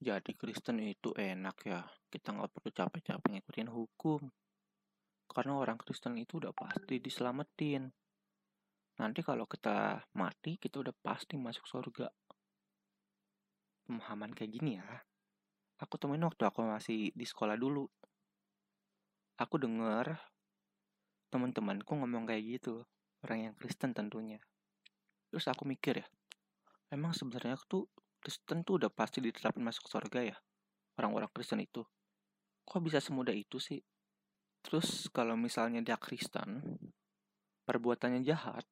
Jadi Kristen itu enak ya. Kita nggak perlu capek-capek ngikutin hukum. Karena orang Kristen itu udah pasti diselamatin. Nanti kalau kita mati, kita udah pasti masuk surga. Pemahaman kayak gini ya. Aku temuin waktu aku masih di sekolah dulu. Aku denger teman-temanku ngomong kayak gitu. Orang yang Kristen tentunya. Terus aku mikir ya, emang sebenarnya tuh Kristen tuh udah pasti ditetapkan masuk surga ya? Orang-orang Kristen itu. Kok bisa semudah itu sih? Terus kalau misalnya dia Kristen, perbuatannya jahat,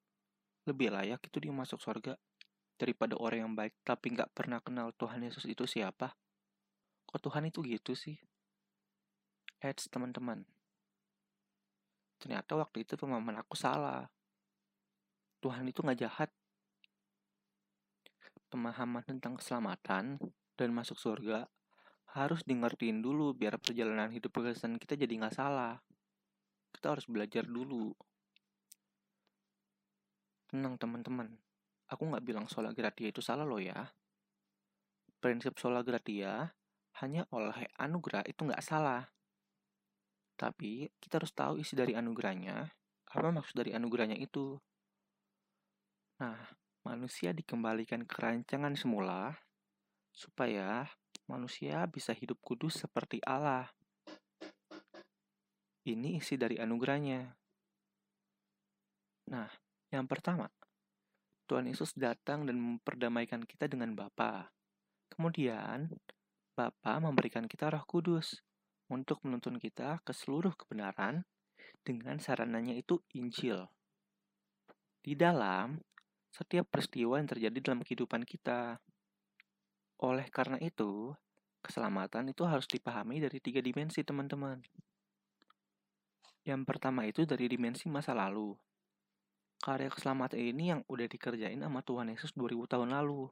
lebih layak itu dia masuk surga daripada orang yang baik tapi nggak pernah kenal Tuhan Yesus itu siapa. Kok Tuhan itu gitu sih? Eits teman-teman. Ternyata waktu itu pemahaman aku salah. Tuhan itu nggak jahat. Pemahaman tentang keselamatan dan masuk surga harus dengerin dulu biar perjalanan hidup Kristen kita jadi nggak salah. Kita harus belajar dulu. Tenang teman-teman, aku nggak bilang sola gratia itu salah loh ya. Prinsip sola gratia hanya oleh anugerah itu nggak salah. Tapi kita harus tahu isi dari anugerahnya, apa maksud dari anugerahnya itu. Nah, manusia dikembalikan ke rancangan semula supaya manusia bisa hidup kudus seperti Allah. Ini isi dari anugerahnya. Nah, yang pertama, Tuhan Yesus datang dan memperdamaikan kita dengan Bapa. Kemudian, Bapa memberikan kita Roh Kudus untuk menuntun kita ke seluruh kebenaran dengan sarananya itu Injil. Di dalam setiap peristiwa yang terjadi dalam kehidupan kita. Oleh karena itu, keselamatan itu harus dipahami dari tiga dimensi, teman-teman. Yang pertama itu dari dimensi masa lalu, karya keselamatan ini yang udah dikerjain sama Tuhan Yesus 2000 tahun lalu.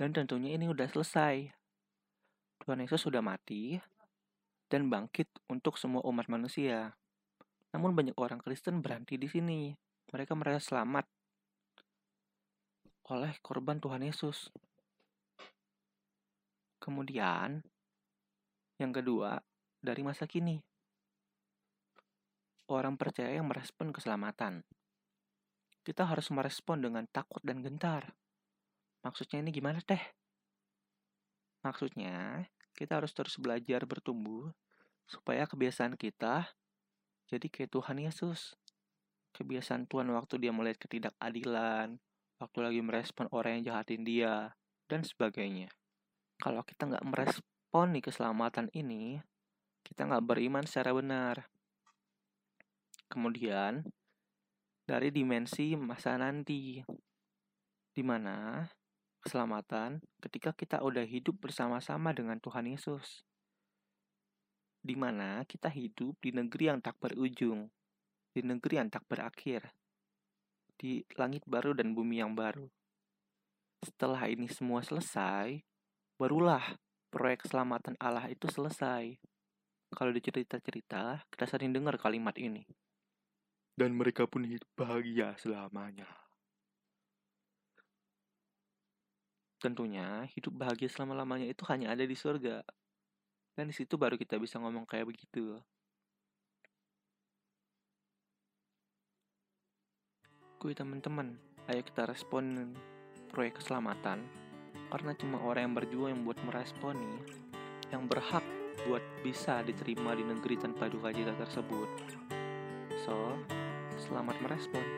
Dan tentunya ini udah selesai. Tuhan Yesus sudah mati dan bangkit untuk semua umat manusia. Namun banyak orang Kristen berhenti di sini. Mereka merasa selamat oleh korban Tuhan Yesus. Kemudian, yang kedua, dari masa kini. Orang percaya yang merespon keselamatan kita harus merespon dengan takut dan gentar. Maksudnya ini gimana teh? Maksudnya, kita harus terus belajar bertumbuh supaya kebiasaan kita jadi kayak Tuhan Yesus. Kebiasaan Tuhan waktu dia melihat ketidakadilan, waktu lagi merespon orang yang jahatin dia, dan sebagainya. Kalau kita nggak merespon nih keselamatan ini, kita nggak beriman secara benar. Kemudian, dari dimensi masa nanti. Di mana keselamatan ketika kita udah hidup bersama-sama dengan Tuhan Yesus. Di mana kita hidup di negeri yang tak berujung, di negeri yang tak berakhir, di langit baru dan bumi yang baru. Setelah ini semua selesai, barulah proyek keselamatan Allah itu selesai. Kalau di cerita-cerita, kita sering dengar kalimat ini dan mereka pun hidup bahagia selamanya. Tentunya hidup bahagia selama-lamanya itu hanya ada di surga. Dan di situ baru kita bisa ngomong kayak begitu. Kui teman-teman, ayo kita respon proyek keselamatan. Karena cuma orang yang berjuang yang buat meresponi, yang berhak buat bisa diterima di negeri tanpa duka cita tersebut. So, Selamat merespon.